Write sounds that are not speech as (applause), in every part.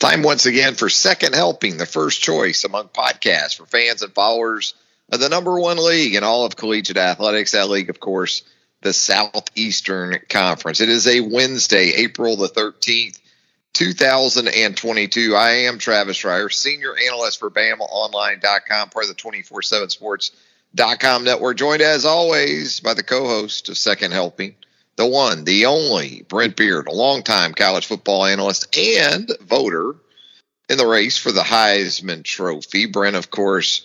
Time once again for Second Helping, the first choice among podcasts for fans and followers of the number one league in all of collegiate athletics. That league, of course, the Southeastern Conference. It is a Wednesday, April the 13th, 2022. I am Travis Reier, senior analyst for BamaOnline.com, part of the 24 7 Sports.com network, joined as always by the co host of Second Helping the one, the only Brent Beaird, a longtime college football analyst and voter in the race for the Heisman Trophy. Brent, of course,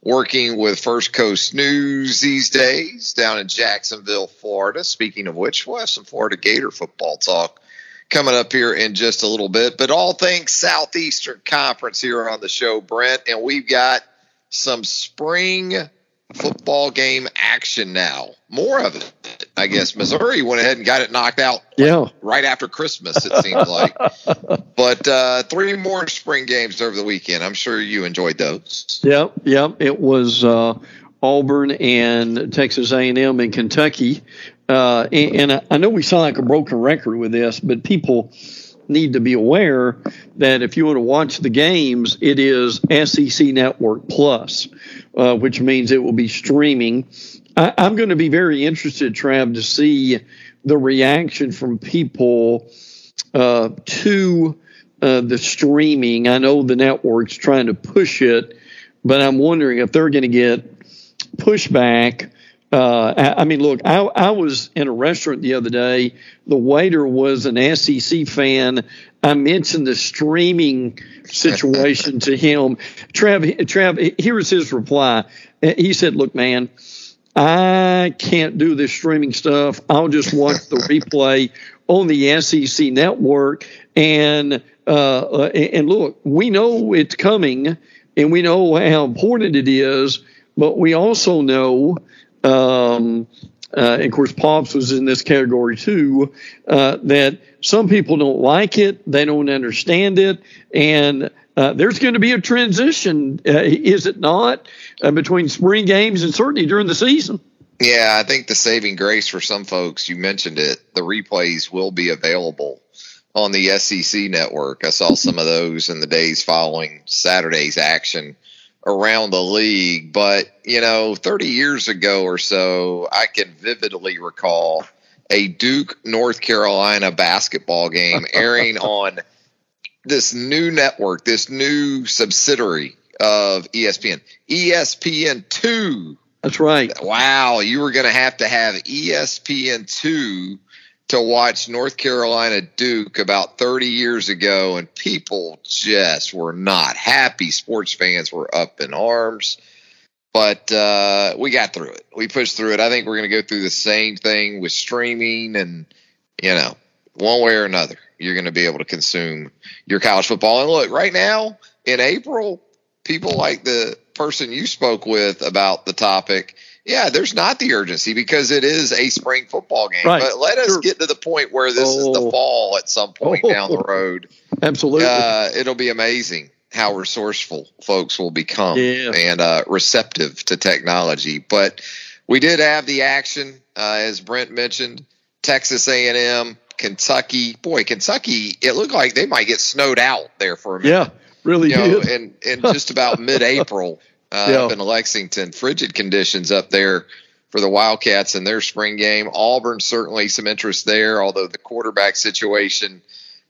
working with First Coast News these days down in Jacksonville, Florida. Speaking of which, we'll have some Florida Gator football talk coming up here in just a little bit. But all things Southeastern Conference here on the show, Brent, and we've got some spring football game action now. More of it, I guess. Missouri went ahead and got it knocked out. Like yeah. Right after Christmas, it seems like. (laughs) but uh, three more spring games over the weekend. I'm sure you enjoyed those. Yep. Yep. It was uh, Auburn and Texas A&M in Kentucky. Uh, and, and I know we sound like a broken record with this, but people need to be aware that if you want to watch the games, it is SEC Network Plus, uh, which means it will be streaming. I, am going to be very interested, Trav, to see the reaction from people uh, to uh, the streaming. I know the network's trying to push it, but I'm wondering if they're going to get pushback uh, I mean, look, I, I was in a restaurant the other day. The waiter was an SEC fan. I mentioned the streaming situation to him. Trav, Trav, here's his reply. He said, "Look, man, I can't do this streaming stuff. I'll just watch the replay on the SEC network." And uh, and look, we know it's coming, and we know how important it is, but we also know um, uh, and of course, Pops was in this category too, uh, that some people don't like it, they don't understand it, and uh, there's going to be a transition, uh, is it not, uh, between spring games and certainly during the season? Yeah, I think the saving grace for some folks, you mentioned it, the replays will be available on the SEC network. I saw some of those in the days following Saturday's action around the league. But, you know, 30 years ago or so, I can vividly recall a Duke, North Carolina basketball game (laughs) airing on this new network, this new subsidiary of ESPN, ESPN2. That's right. Wow, you were going to have to have ESPN2 to watch North Carolina Duke about 30 years ago, and people just were not happy. Sports fans were up in arms, but uh, we got through it. We pushed through it. I think we're going to go through the same thing with streaming, and you know, one way or another, you're going to be able to consume your college football. And look, right now in April, people like the person you spoke with about the topic yeah, there's not the urgency because it is a spring football game. Right. But let us sure. get to the point where this oh. is the oh. fall at some point oh. down the road. (laughs) Absolutely. Uh, it'll be amazing how resourceful folks will become yeah. and uh, receptive to technology. But we did have the action, uh, as Brent mentioned, Texas A&M, Kentucky. Boy, Kentucky, it looked like they might get snowed out there for a minute. Yeah, really you know, in, in just about (laughs) mid-April uh, yeah. up in Lexington. Frigid conditions up there for the Wildcats in their spring game. Auburn certainly some interest there, although the quarterback situation,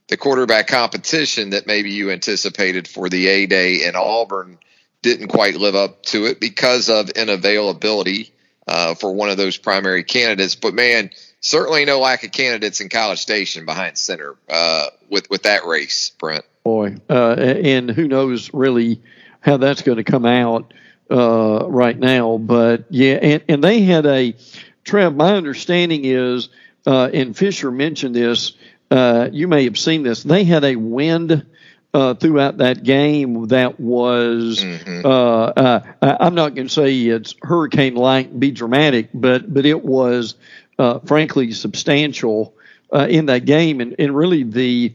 the quarterback competition that maybe you anticipated for the A Day in Auburn didn't quite live up to it because of inavailability uh, for one of those primary candidates. But man, certainly no lack of candidates in College Station behind center uh, with with that race, Brent. Boy, uh, and who knows really how that's going to come out uh, right now. But yeah, and, and they had a Trev. My understanding is, uh, and Fisher mentioned this. Uh, you may have seen this. They had a wind. Uh, throughout that game, that was mm-hmm. uh, uh, I'm not going to say it's hurricane like, be dramatic, but but it was uh, frankly substantial uh, in that game, and, and really the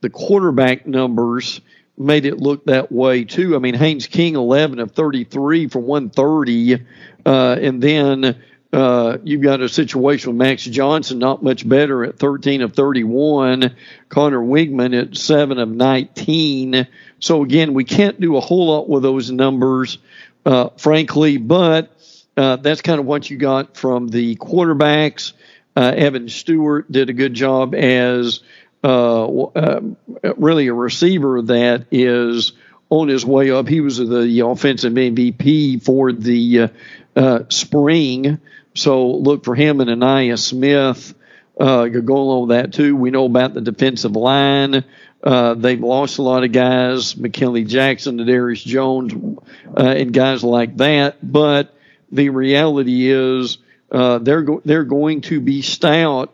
the quarterback numbers made it look that way too. I mean, Haynes King, 11 of 33 for 130, uh, and then uh, you've got a situation with Max Johnson, not much better at 13 of 31. Conner Weigman at 7 of 19. So, again, we can't do a whole lot with those numbers, uh, frankly, but uh, that's kind of what you got from the quarterbacks. Uh, Evan Stewart did a good job as uh, uh, really a receiver that is on his way up. He was the offensive MVP for the uh, uh, spring. So look for him and Ainias Smith. Uh, with that too. We know about the defensive line. Uh, they've lost a lot of guys, McKinley Jackson, Darius Jones, uh, and guys like that. But the reality is uh, they're go- they're going to be stout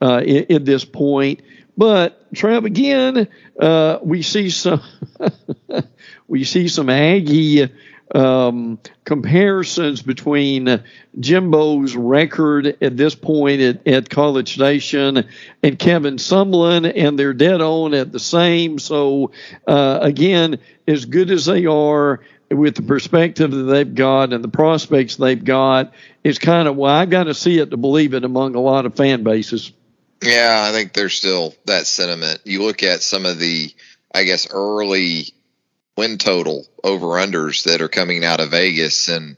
at, this point. But Trav, again, uh, we see some (laughs) we see some Aggie um, comparisons between Jimbo's record at this point at, at College Station and Kevin Sumlin, and they're dead on at the same. So, uh, again, as good as they are, with the perspective that they've got and the prospects they've got, it's kind of well, I've got to see it to believe it among a lot of fan bases. Yeah, I think there's still that sentiment. You look at some of the, I guess, early win total over unders that are coming out of Vegas, and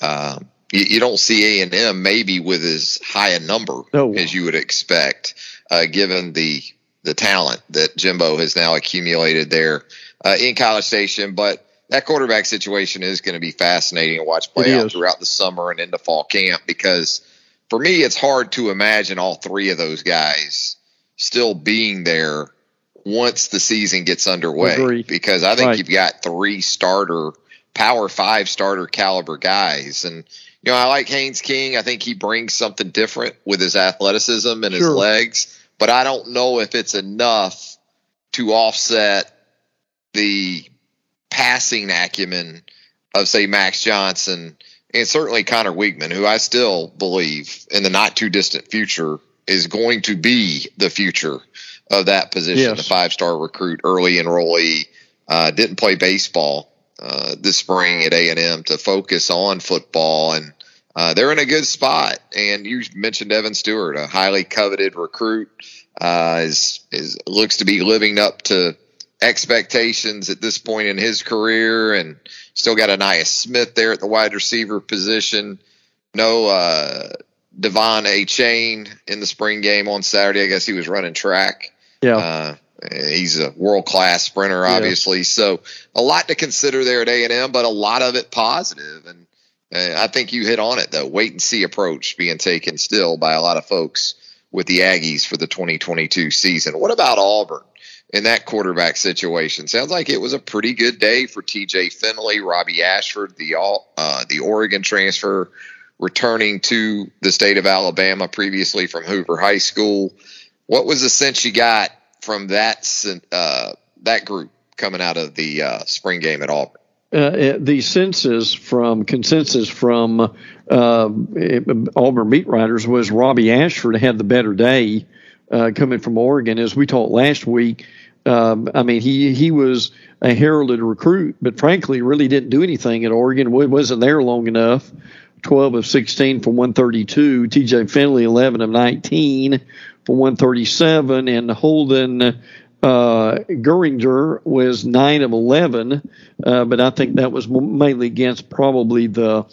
uh, you, you, don't see A and M maybe with as high a number oh. as you would expect, uh, given the the talent that Jimbo has now accumulated there uh, in College Station, but that quarterback situation is going to be fascinating to watch play it out is. throughout the summer and into fall camp because for me, it's hard to imagine all three of those guys still being there once the season gets underway Agreed. because I think right. you've got three starter, power five starter caliber guys. And, you know, I like Haynes King. I think he brings something different with his athleticism and sure. his legs, but I don't know if it's enough to offset the passing acumen of say Max Johnson and certainly Conner Weigman, who I still believe in the not too distant future is going to be the future of that position. Yes. The five star recruit, early enrollee, uh, didn't play baseball uh, this spring at A and M to focus on football, and uh, they're in a good spot. And you mentioned Evan Stewart, a highly coveted recruit, uh, is is looks to be living up to expectations at this point in his career, and still got Ainias Smith there at the wide receiver position. No uh, De'Von Achane in the spring game on Saturday. I guess he was running track. Yeah. Uh, he's a world class sprinter, obviously. Yeah. So a lot to consider there at A and M, but a lot of it positive. And uh, I think you hit on it though. Wait and see approach being taken still by a lot of folks with the Aggies for the 2022 season. What about Auburn? In that quarterback situation. Sounds like it was a pretty good day for TJ Finley, Robbie Ashford, the all uh, the Oregon transfer returning to the state of Alabama previously from Hoover High School. What was the sense you got from that uh, that group coming out of the uh, spring game at Auburn? Uh, the census from consensus from uh, Auburn beat writers was Robbie Ashford had the better day uh, coming from Oregon. As we talked last week, um, I mean, he he was a heralded recruit, but frankly, really didn't do anything at Oregon. wasn't there long enough. 12 of 16 for 132. TJ Finley, 11 of 19 for 137. And Holden uh, Geriner was 9 of 11. Uh, but I think that was mainly against probably the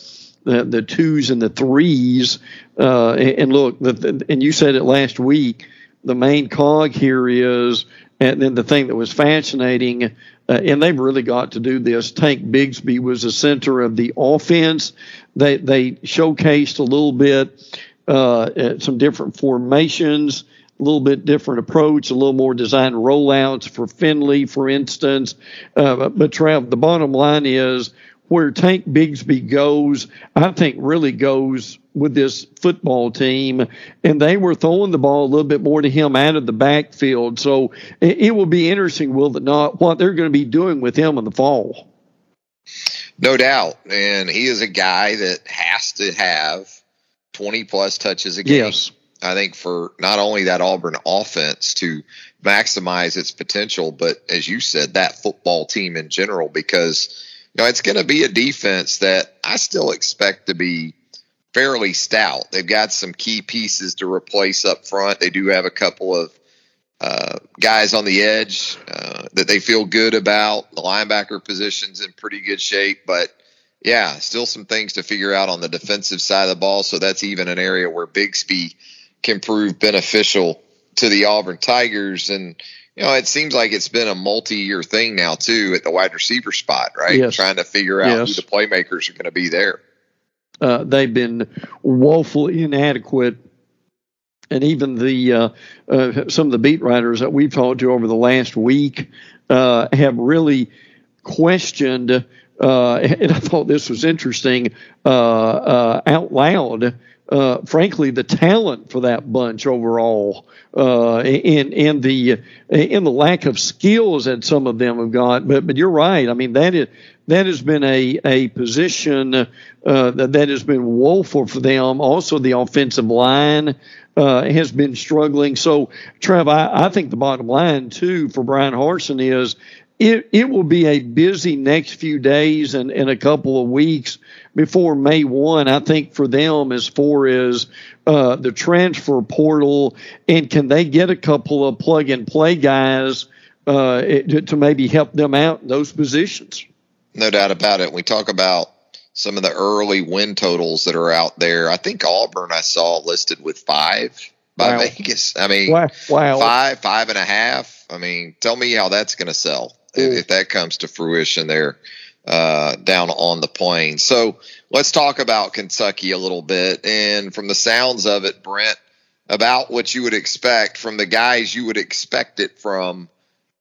the, the twos and the threes. Uh, and, and, look, the, the, and you said it last week. The main cog here is and then the thing that was fascinating, uh, and they've really got to do this. Tank Bigsby was the center of the offense. They they showcased a little bit uh, some different formations, a little bit different approach, a little more design rollouts for Finley, for instance. Uh, but Trav, the bottom line is where Tank Bigsby goes, I think really goes with this football team, and they were throwing the ball a little bit more to him out of the backfield. So it, it will be interesting, will it not, what they're going to be doing with him in the fall. No doubt. And he is a guy that has to have 20 plus touches a game. Yes. I think for not only that Auburn offense to maximize its potential, but as you said, that football team in general, because you know, it's going to be a defense that I still expect to be fairly stout. They've got some key pieces to replace up front. They do have a couple of uh, guys on the edge uh, that they feel good about. The linebacker position's in pretty good shape, but yeah, still some things to figure out on the defensive side of the ball. So that's even an area where Bigsby can prove beneficial to the Auburn Tigers. And you know, it seems like it's been a multi-year thing now too at the wide receiver spot, right? Yes. Trying to figure out Yes. who the playmakers are going to be there. Uh, they've been woefully inadequate. And even the uh, uh, some of the beat writers that we've talked to over the last week uh, have really questioned. Uh, (laughs) and I thought this was interesting uh, out loud. Uh, frankly, the talent for that bunch overall, uh, and and the and the lack of skills that some of them have got. But but you're right. I mean that is that has been a a position uh, that that has been woeful for them. Also, the offensive line uh, has been struggling. So, Trev, I, I think the bottom line too for Bryan Harsin is it it will be a busy next few days and, and a couple of weeks before May one. I think for them as far as uh, the transfer portal and can they get a couple of plug and play guys uh, to, to maybe help them out in those positions. No doubt about it. We talk about some of the early win totals that are out there. I think Auburn I saw listed with five by Wow. Vegas. I mean, Wow! wow. five, five and a half. I mean, tell me how that's going to sell Ooh. if that comes to fruition there uh, down on the plain. So let's talk about Kentucky a little bit. And from the sounds of it, Brent, about what you would expect from the guys you would expect it from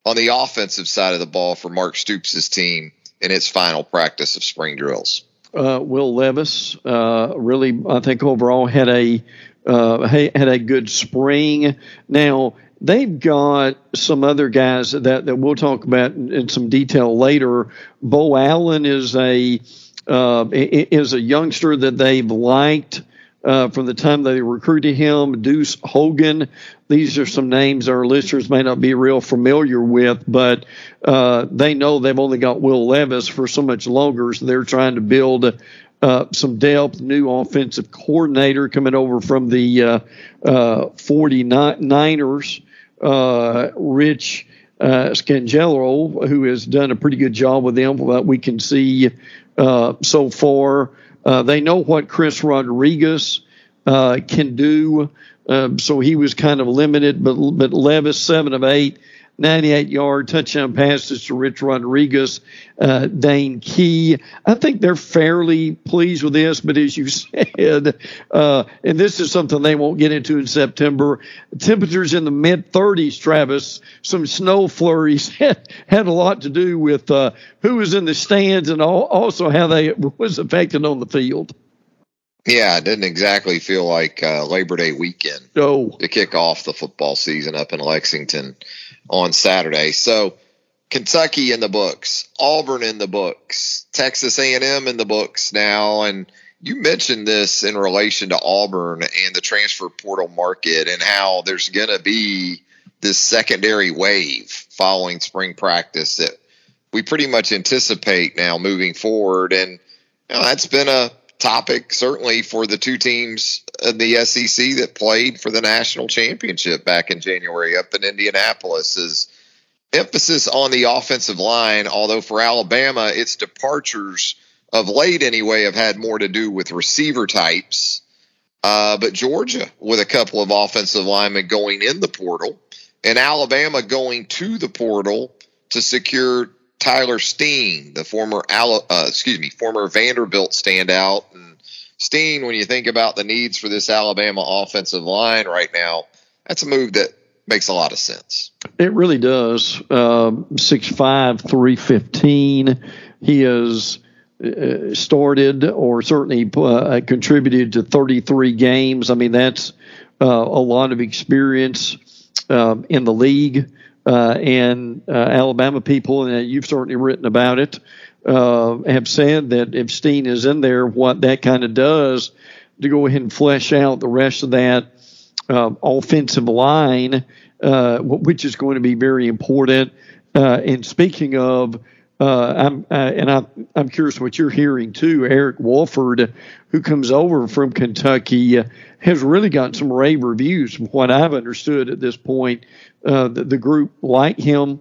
on the offensive side of the ball for Mark Stoops' team in its final practice of spring drills. uh, Will Levis uh, really, I think overall had a uh, had a good spring. Now they've got some other guys that, that we'll talk about in, in some detail later. Bo Allen is a uh, is a youngster that they've liked. Uh, from the time they recruited him, Deuce Hogan. These are some names our listeners may not be real familiar with, but uh, they know they've only got Will Levis for so much longer, so they're trying to build uh, some depth. New offensive coordinator coming over from the uh, uh, 49ers, uh, Rich uh, Scangarello, who has done a pretty good job with them, what we can see uh, so far. Uh, they know what Chris Rodriguez uh, can do, um, so he was kind of limited. But but Levis seven of eight, 98 yard touchdown passes to Rich Rodriguez, uh, Dane Key. I think they're fairly pleased with this, but as you (laughs) said, uh, and this is something they won't get into in September. Temperatures in the mid 30s, Travis. Some snow flurries (laughs) had, had a lot to do with uh, who was in the stands and al- also how they (laughs) was affected on the field. Yeah, it didn't exactly feel like uh, Labor Day weekend. Oh, to kick off the football season up in Lexington on Saturday. So Kentucky in the books, Auburn in the books, Texas A&M in the books now and you mentioned this in relation to Auburn and the transfer portal market and how there's going to be this secondary wave following spring practice that we pretty much anticipate now moving forward and you know, that's been a topic certainly for the two teams in the SEC that played for the national championship back in January up in Indianapolis is emphasis on the offensive line although for Alabama its departures of late anyway have had more to do with receiver types. Uh, but Georgia with a couple of offensive linemen going in the portal and Alabama going to the portal to secure Tyler Steen, the former uh, excuse me, former Vanderbilt standout. And Steen, when you think about the needs for this Alabama offensive line right now, that's a move that makes a lot of sense. It really does. Um, Six five, three fifteen. He has uh, started or certainly uh, contributed to 33 games. I mean, that's uh, a lot of experience um, in the league. Uh, and uh, Alabama people, and you've certainly written about it, uh, have said that if Steen is in there, what that kind of does to go ahead and flesh out the rest of that uh, offensive line, uh, which is going to be very important. Uh, and speaking of uh, I'm uh, and I, I'm curious what you're hearing too. Eric Wolford, who comes over from Kentucky, uh, has really gotten some rave reviews from what I've understood at this point. Uh, the, the, group like him,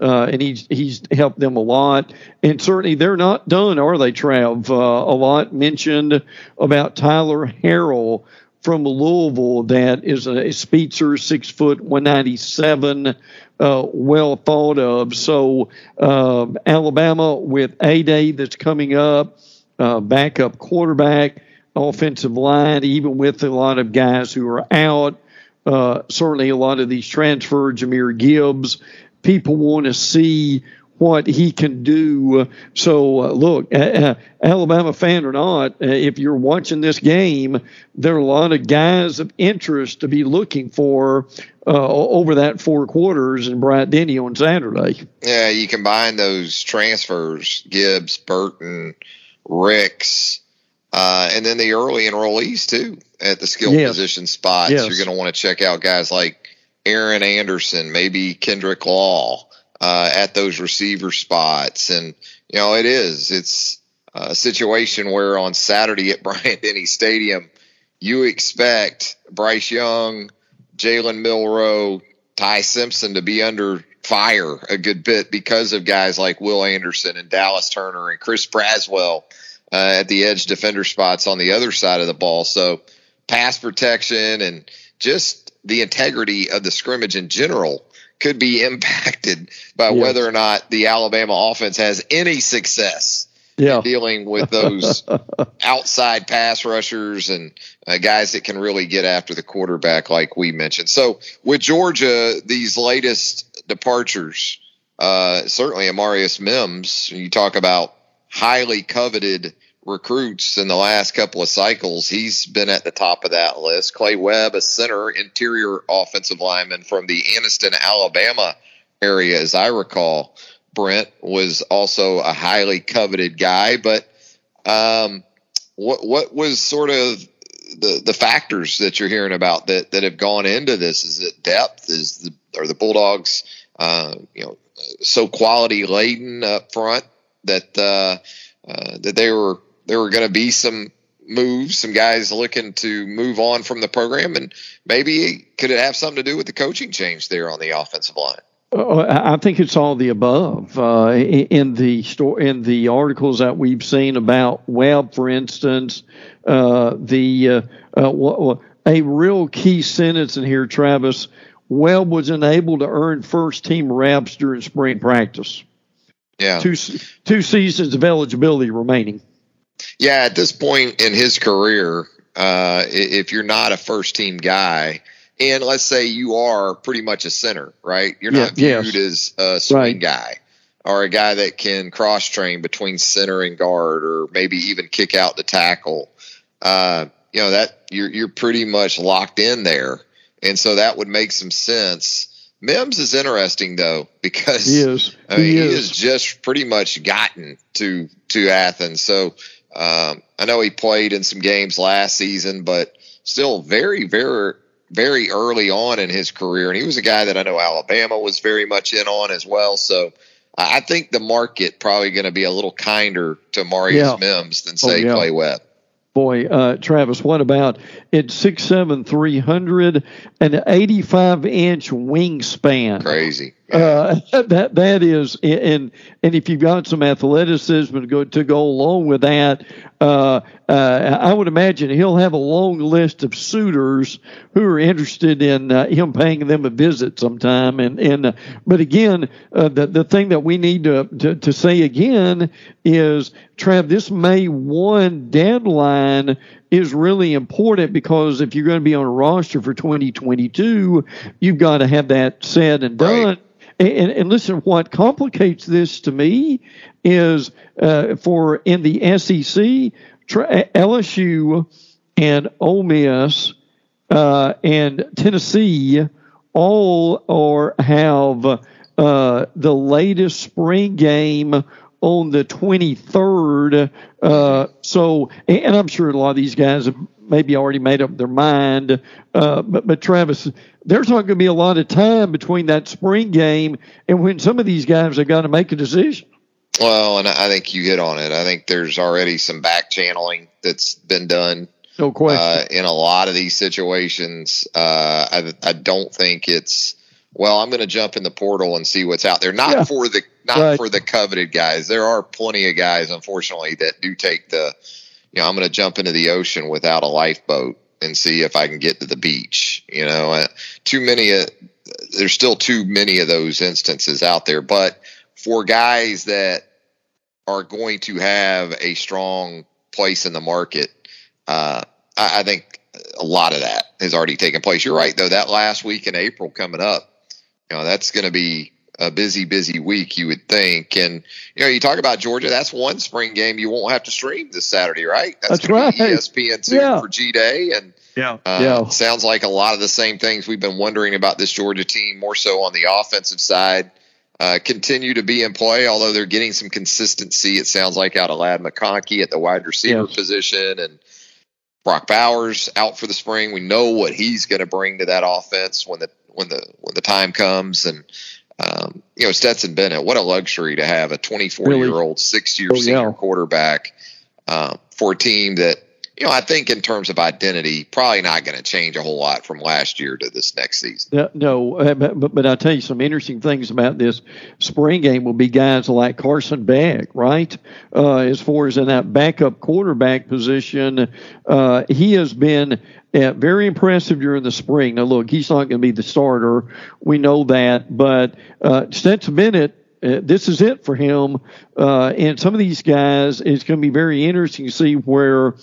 uh, and he's he's helped them a lot. And certainly they're not done, are they, Trav? A lot mentioned about Tyler Harrell from Louisville that is a speedster, six foot, 197, uh, well thought of. So uh, Alabama with A Day that's coming up, uh, backup quarterback, offensive line, even with a lot of guys who are out. Uh, certainly, a lot of these transfer, Jahmyr Gibbs, people want to see what he can do. So, uh, look, uh, Alabama fan or not, uh, if you're watching this game, there are a lot of guys of interest to be looking for uh, over that four quarters in Bryant Denny on Saturday. Yeah, you combine those transfers, Gibbs, Burton, Ricks, uh, and then the early enrollees too at the skill yes. position spots. Yes. You're going to want to check out guys like Aaron Anderson, maybe Kendrick Law uh, at those receiver spots. And, you know, it is. It's a situation where on Saturday at (laughs) Bryant Denny Stadium, you expect Bryce Young, Jalen Milroe, Ty Simpson to be under fire a good bit because of guys like Will Anderson and Dallas Turner and Chris Braswell uh, at the edge defender spots on the other side of the ball. So pass protection and just the integrity of the scrimmage in general could be impacted by yes. whether or not the Alabama offense has any success yeah. dealing with those (laughs) outside pass rushers and uh, guys that can really get after the quarterback, like we mentioned. So with Georgia, these latest departures, uh, certainly Amarius Mims, you talk about highly coveted recruits in the last couple of cycles. He's been at the top of that list. Clay Webb, a center interior offensive lineman from the Anniston, Alabama area, as I recall. Brent was also a highly coveted guy, but um, what what was sort of the the factors that you're hearing about that that have gone into this? Is it depth? Is the are the Bulldogs uh, you know so quality laden up front that uh, uh, that they were there were going to be some moves, some guys looking to move on from the program, and maybe could it have something to do with the coaching change there on the offensive line? Uh, I think it's all the above. Uh, in the store, in the articles that we've seen about Webb, for instance, uh, the uh, uh a real key sentence in here, Travis. Webb was unable to earn first team reps during spring practice. Yeah, two two seasons of eligibility remaining. Yeah, at this point in his career, uh, if you're not a first team guy, and let's say you are pretty much a center, right? You're not yeah, viewed yes. as a swing right. guy or a guy that can cross train between center and guard, or maybe even kick out the tackle. Uh, you know that you're you're pretty much locked in there, and so that would make some sense. Mims is interesting though (laughs) because he is. I mean, he, is. he has just pretty much gotten to to Athens, so um, I know he played in some games last season, but still very, very, very early on in his career. And he was a guy that I know Alabama was very much in on as well. So I think the market probably going to be a little kinder to Marius yeah. Mims than say oh, yeah. Clay Webb. Boy, uh, Travis, what about it's six seven three hundred an eighty five inch wingspan? Crazy. Uh, (laughs) that that is, and and if you've got some athleticism to go to go along with that, uh, uh, I would imagine he'll have a long list of suitors who are interested in uh, him paying them a visit sometime. And and uh, but again, uh, the the thing that we need to, to to say again is, Trav, this May one deadline is really important because if you're going to be on a roster for 2022, you've got to have that said and done. Right. And, and, listen, what complicates this to me is uh, for in the SEC, LSU and Ole Miss uh, and Tennessee all are have uh, the latest spring game on the 23rd. Uh, so, and I'm sure a lot of these guys have maybe already made up their mind. Uh, but, but Travis, there's not going to be a lot of time between that spring game and when some of these guys have got to make a decision. Well, and I think you hit on it. I think there's already some back channeling that's been done. No question. Uh, in a lot of these situations, uh, I, I don't think it's well. I'm going to jump in the portal and see what's out there. Not yeah. for the not right. for the coveted guys. There are plenty of guys, unfortunately, that do take the. You know, I'm going to jump into the ocean without a lifeboat and see if I can get to the beach. You know, uh, too many. Uh, there's still too many of those instances out there, but for guys that are going to have a strong place in the market, uh, I, I, think a lot of that has already taken place. You're right, though. That last week in April coming up, you know, that's going to be a busy, busy week, you would think. And you know, you talk about Georgia. That's one spring game you won't have to stream this Saturday, right? That's, that's right. ESPN two yeah. for G Day, and yeah, uh, yeah. Sounds like a lot of the same things we've been wondering about this Georgia team, more so on the offensive side uh, continue to be in play, although they're getting some consistency. It sounds like out of Ladd McConkey at the wide receiver yes. position, and Brock Bowers out for the spring. We know what he's going to bring to that offense when the when the when the time comes, and um, you know Stetson Bennett. What a luxury to have a 24 really? year old, six year oh, senior quarterback uh, for a team that you know, I think in terms of identity, probably not going to change a whole lot from last year to this next season. no, uh, but, but, but I'll tell you some interesting things about this spring game will be guys like Carson Beck, right? Uh, as far as in that backup quarterback position, uh, he has been uh, very impressive during the spring. Now, look, he's not going to be the starter. We know that. But uh, Stetson Bennett, uh, this is it for him. Uh, and some of these guys, it's going to be very interesting to see where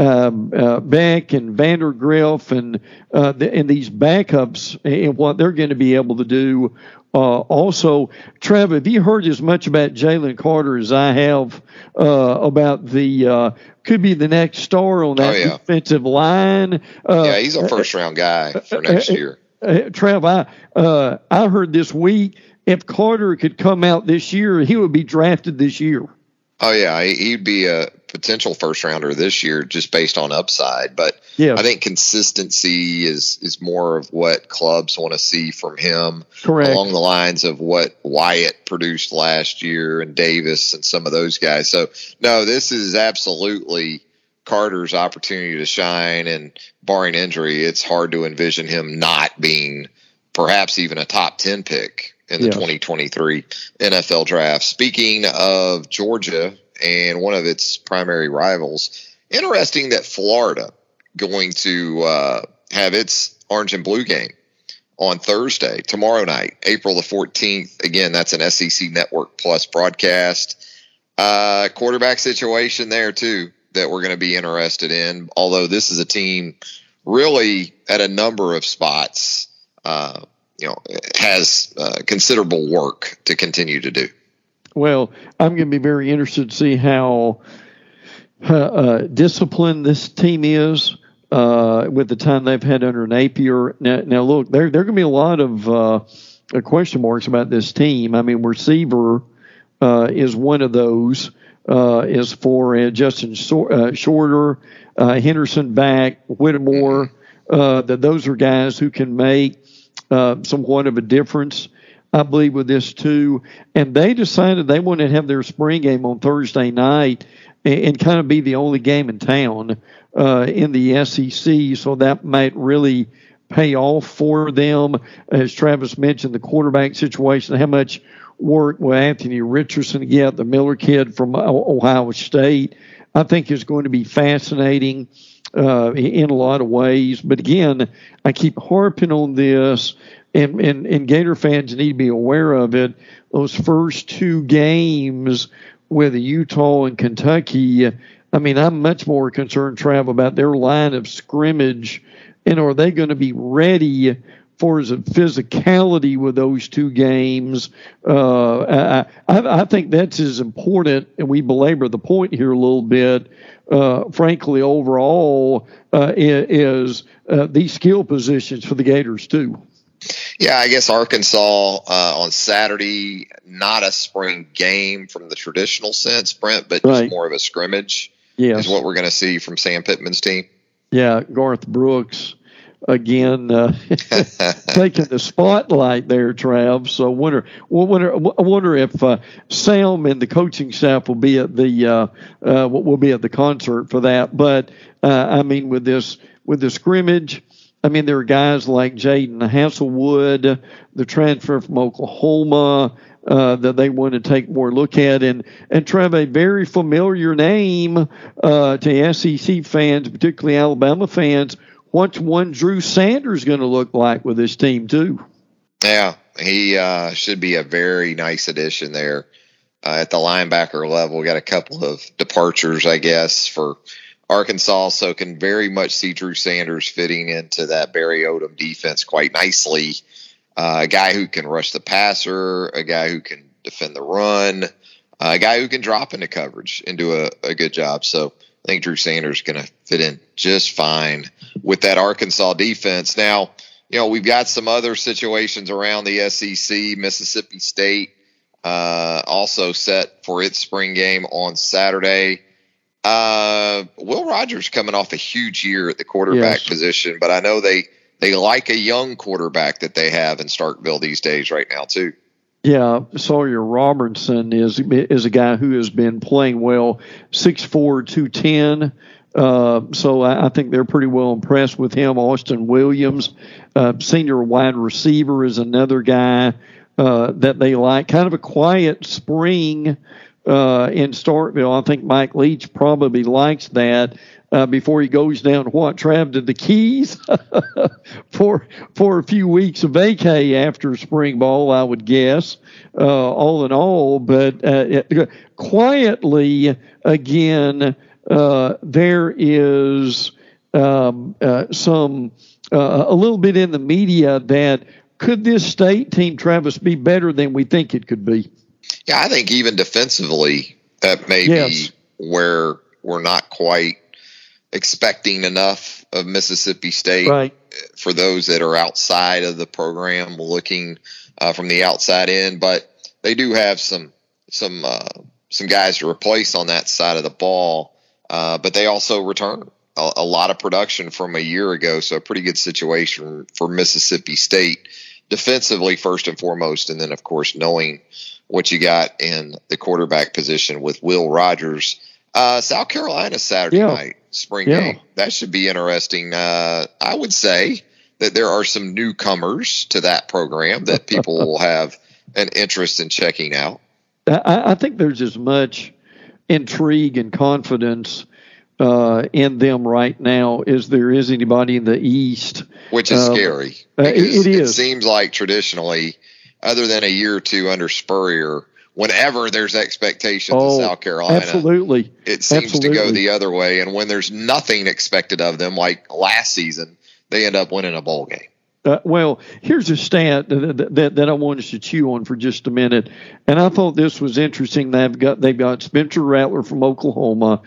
um, uh, Beck and Vandagriff and uh, the, and these backups and what they're going to be able to do. Uh, also, Trev, have you heard as much about Jalen Carter as I have uh, about the uh, could be the next star on that oh, yeah. defensive line? Uh, yeah, he's a first round guy for next year. Trev, I I heard this week if Carter could come out this year, he would be drafted this year. Oh yeah, he'd be a potential first rounder this year just based on upside. But yeah. I think consistency is is more of what clubs want to see from him. Correct. Along the lines of what Wyatt produced last year and Davis and some of those guys. So no, this is absolutely Carter's opportunity to shine and barring injury, it's hard to envision him not being perhaps even a top 10 pick in the yeah. 2023 NFL draft. Speaking of Georgia and one of its primary rivals, interesting that Florida going to uh, have its orange and blue game on Thursday, tomorrow night, April the 14th. Again, that's an SEC Network Plus broadcast. Uh, quarterback situation there too that we're going to be interested in. Although this is a team really at a number of spots uh, you know has uh, considerable work to continue to do. Well, I'm going to be very interested to see how uh, uh, disciplined this team is uh, with the time they've had under Napier. Now, now look, there there going to be a lot of uh, question marks about this team. I mean, receiver uh, is one of those. is for Justin Shorter, Henderson back, Whittemore. that those are guys who can make uh, somewhat of a difference, I believe, with this too. And they decided they wanted to have their spring game on Thursday night and, and kind of be the only game in town uh, in the SEC. So that might really pay off for them. As Travis mentioned, the quarterback situation, how much work will Anthony Richardson get, the Miller kid from Ohio State, I think is going to be fascinating uh, in a lot of ways. But again, I keep harping on this, and, and, and Gator fans need to be aware of it. Those first two games with Utah and Kentucky, I mean, I'm much more concerned, Trav, about their line of scrimmage. And are they going to be ready for the physicality with those two games? Uh, I, I, I think that's as important, and we belabor the point here a little bit uh, frankly, overall, uh, is uh, these skill positions for the Gators too. Yeah, I guess Arkansas uh, on Saturday, not a spring game from the traditional sense, Brent, but right. just more of a scrimmage. Yes. is what we're going to see from Sam Pittman's team. Yeah, Garth Brooks. again uh, (laughs) taking the spotlight there, Trav. So I wonder, wonder, I wonder if uh, Sam and the coaching staff will be at the uh, uh, will be at the concert for that. But uh, I mean, with this with the scrimmage. I mean, there are guys like Jadon Haselwood, the transfer from Oklahoma, uh, that they want to take more look at. And and Trev, a very familiar name uh, to SEC fans, particularly Alabama fans. What's one Drew Sanders going to look like with this team too? Yeah, he uh, should be a very nice addition there uh, at the linebacker level. We got a couple of departures, I guess, for Arkansas, so can very much see Drew Sanders fitting into that Barry Odom defense quite nicely uh, a guy who can rush the passer, a guy who can defend the run, uh, a guy who can drop into coverage and do a, a good job. So I think Drew Sanders is going to fit in just fine with that Arkansas defense. Now, you know, we've got some other situations around the SEC. Mississippi State uh, also set for its spring game on Saturday. Uh, Will Rogers coming off a huge year at the quarterback yes. position, but I know they they like a young quarterback that they have in Starkville these days right now too. Yeah, Sawyer Robertson is is a guy who has been playing well, 6'4", 210. Uh, so I, I, think they're pretty well impressed with him. Austin Williams, uh, senior wide receiver, is another guy uh, that they like. Kind of a quiet spring uh, in Starkville. I think Mike Leach probably likes that uh, before he goes down to what Trav to the Keys (laughs) for for a few weeks of vacay after spring ball, I would guess. Uh, all in all, but uh, quietly again, uh, there is um, uh, some uh, a little bit in the media that could this state team, Travis, be better than we think it could be? Yeah, I think even defensively, that may yes. be where we're not quite expecting enough of Mississippi State right. for those that are outside of the program looking uh, from the outside in. But they do have some some uh, some guys to replace on that side of the ball. Uh, but they also return a, a, lot of production from a year ago, so a pretty good situation for Mississippi State defensively first and foremost, and then of course knowing what you got in the quarterback position with Will Rogers. Uh, South Carolina Saturday yeah. night spring yeah. game. That should be interesting. Uh, I would say that there are some newcomers to that program that people (laughs) will have an interest in checking out. I, I think there's as much intrigue and confidence uh, in them right now as there is anybody in the East. Which is um, scary. Uh, it, it is. It seems like traditionally, other than a year or two under Spurrier, whenever there's expectations oh, in South Carolina, absolutely, it seems absolutely. to go the other way. And when there's nothing expected of them, like last season, they end up winning a bowl game. Uh, well, here's a stat that, that, that I wanted to chew on for just a minute, and I thought this was interesting. They've got they've got Spencer Rattler from Oklahoma.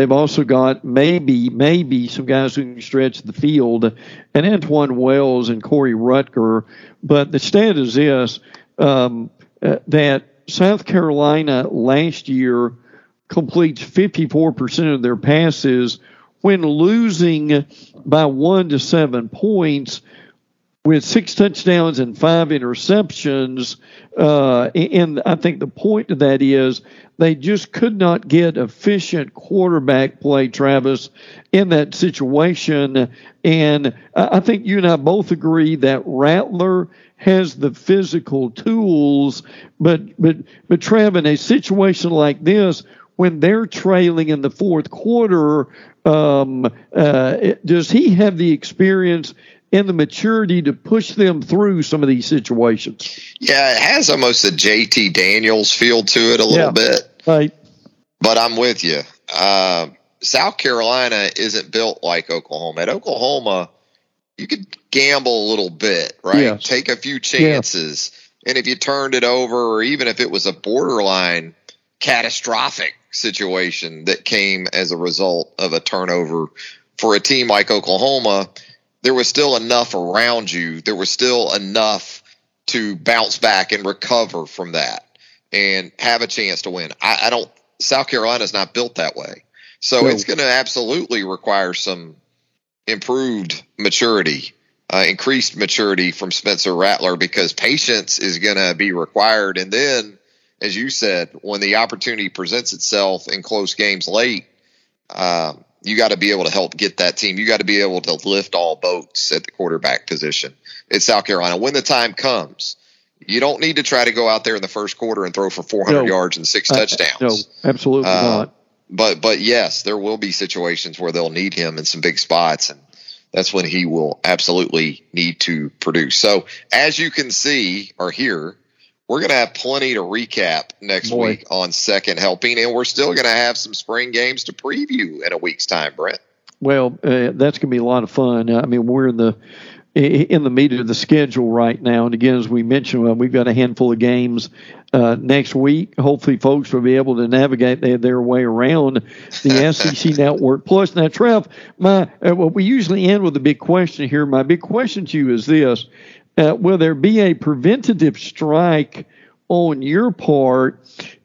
They've also got maybe maybe some guys who can stretch the field, and Antwane Wells and Corey Rucker. But the stat is this: um, uh, that South Carolina last year completes 54% of their passes when losing by one to seven points with six touchdowns and five interceptions. Uh, and I think the point of that is they just could not get efficient quarterback play, Travis, in that situation. And I think you and I both agree that Rattler has the physical tools, but but but Trav, in a situation like this, when they're trailing in the fourth quarter, um, uh, does he have the experience and the maturity to push them through some of these situations? Yeah, it has almost a JT Daniels feel to it a little yeah, bit. Right. But I'm with you. Uh, South Carolina isn't built like Oklahoma. At Oklahoma, you could gamble a little bit, right? Yes. Take a few chances. And if you turned it over, or even if it was a borderline catastrophic situation that came as a result of a turnover for a team like Oklahoma, there was still enough around you. There was still enough to bounce back and recover from that and have a chance to win. I, I don't, South Carolina's not built that way. So no. it's going to absolutely require some improved maturity uh, increased maturity from Spencer Rattler because patience is going to be required. And then, as you said, when the opportunity presents itself in close games late, um, you got to be able to help get that team. You got to be able to lift all boats at the quarterback position. It's South Carolina. When the time comes, you don't need to try to go out there in the first quarter and throw for 400 no, yards and six touchdowns. no, absolutely uh, not. But but yes, there will be situations where they'll need him in some big spots, and that's when he will absolutely need to produce. So as you can see or hear, we're going to have plenty to recap next Boy. week on second helping, and we're still going to have some spring games to preview in a week's time, Brent. Well, uh, that's going to be a lot of fun. I mean, we're in the in the meat of the schedule right now. And again, as we mentioned, well, we've got a handful of games uh, next week. Hopefully, folks will be able to navigate their, their way around the (laughs) SEC network. Plus, now, Trev, my uh, well, we usually end with a big question here. My big question to you is this: uh, Will there be a preventative strike? on your part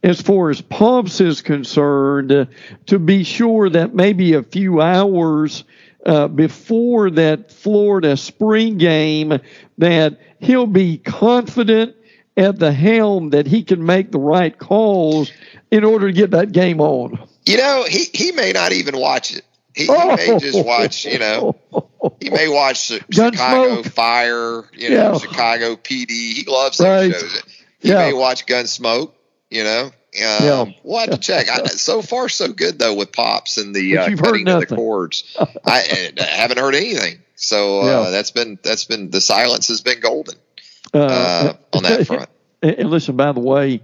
as far as Pops is concerned uh, to be sure that maybe a few hours uh, before that Florida spring game that he'll be confident at the helm that he can make the right calls in order to get that game on. You know, he, he may not even watch it. He, he may just watch, you know, he may watch Chicago Fire, you know, yeah. Chicago PD. He loves those right. shows. He yeah. may watch Gunsmoke, you know. Um, yeah. We'll have to check. I, so far, so good though with pops and the uh, cutting of the cords. I, (laughs) I, haven't heard anything. So uh, yeah. that's been that's been the silence has been golden uh, uh on that (laughs) front. And listen, by the way,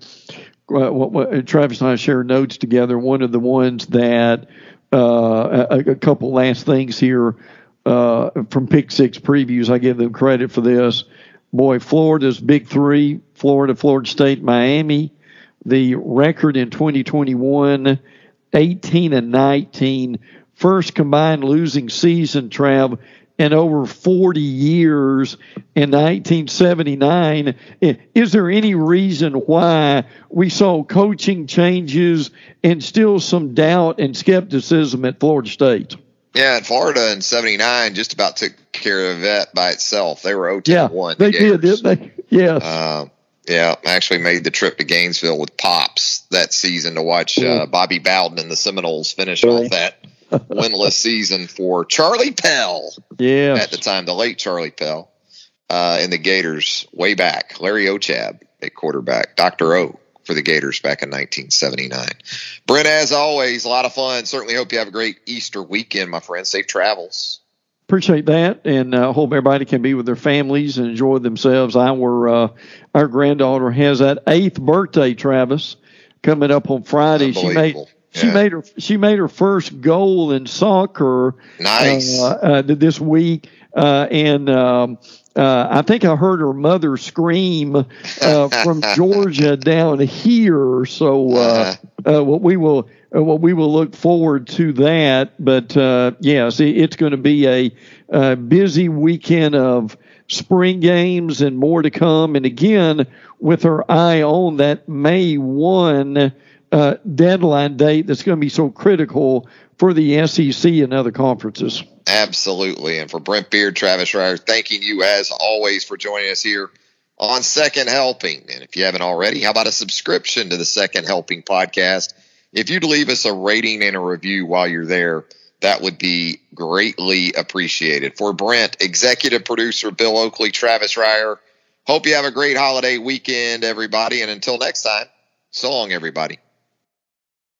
uh, what, what, Travis and I share notes together. One of the ones that uh, a, a, couple last things here from Pick Six previews. I give them credit for this. Boy, Florida's big three: Florida, Florida State, Miami the record in 2021 18 and 19 first combined losing season trav in over 40 years in 1979 is there any reason why we saw coaching changes and still some doubt and skepticism at Florida State yeah, in Florida in '79, just about took care of that by itself. They were 0 yeah, 1. They did, didn't they? (laughs) Yes. Uh, yeah, I actually made the trip to Gainesville with Pops that season to watch uh, Bobby Bowden and the Seminoles finish off that winless season for Charlie Pell. Yeah, at the time, the late Charlie Pell, uh, and the Gators way back. Larry Ochab at quarterback, Doctor O for the Gators back in 1979. Brent, as always, a lot of fun. Certainly hope you have a great Easter weekend, my friend. Safe travels appreciate that, and uh, hope everybody can be with their families and enjoy themselves. Our uh, our granddaughter has that eighth birthday, Travis, coming up on Friday. She made yeah. she made her she made her first goal in soccer. Nice. Uh, uh this week, uh, and. Um, uh, I think I heard her mother scream uh, (laughs) from Georgia down here. So uh, uh, what we will uh, well, we will look forward to that. But uh, yes, it's going to be a, a, busy weekend of spring games and more to come. And again, with her eye on that May 1 uh, deadline date that's going to be so critical for the SEC and other conferences. Absolutely. And for Brent Beaird, Travis Reier, thanking you as always for joining us here on Second Helping. And if you haven't already, how about a subscription to the Second Helping podcast? If you'd leave us a rating and a review while you're there, that would be greatly appreciated. For Brent, executive producer Bill Oakley, Travis Reier, hope you have a great holiday weekend, everybody. And until next time, so long, everybody.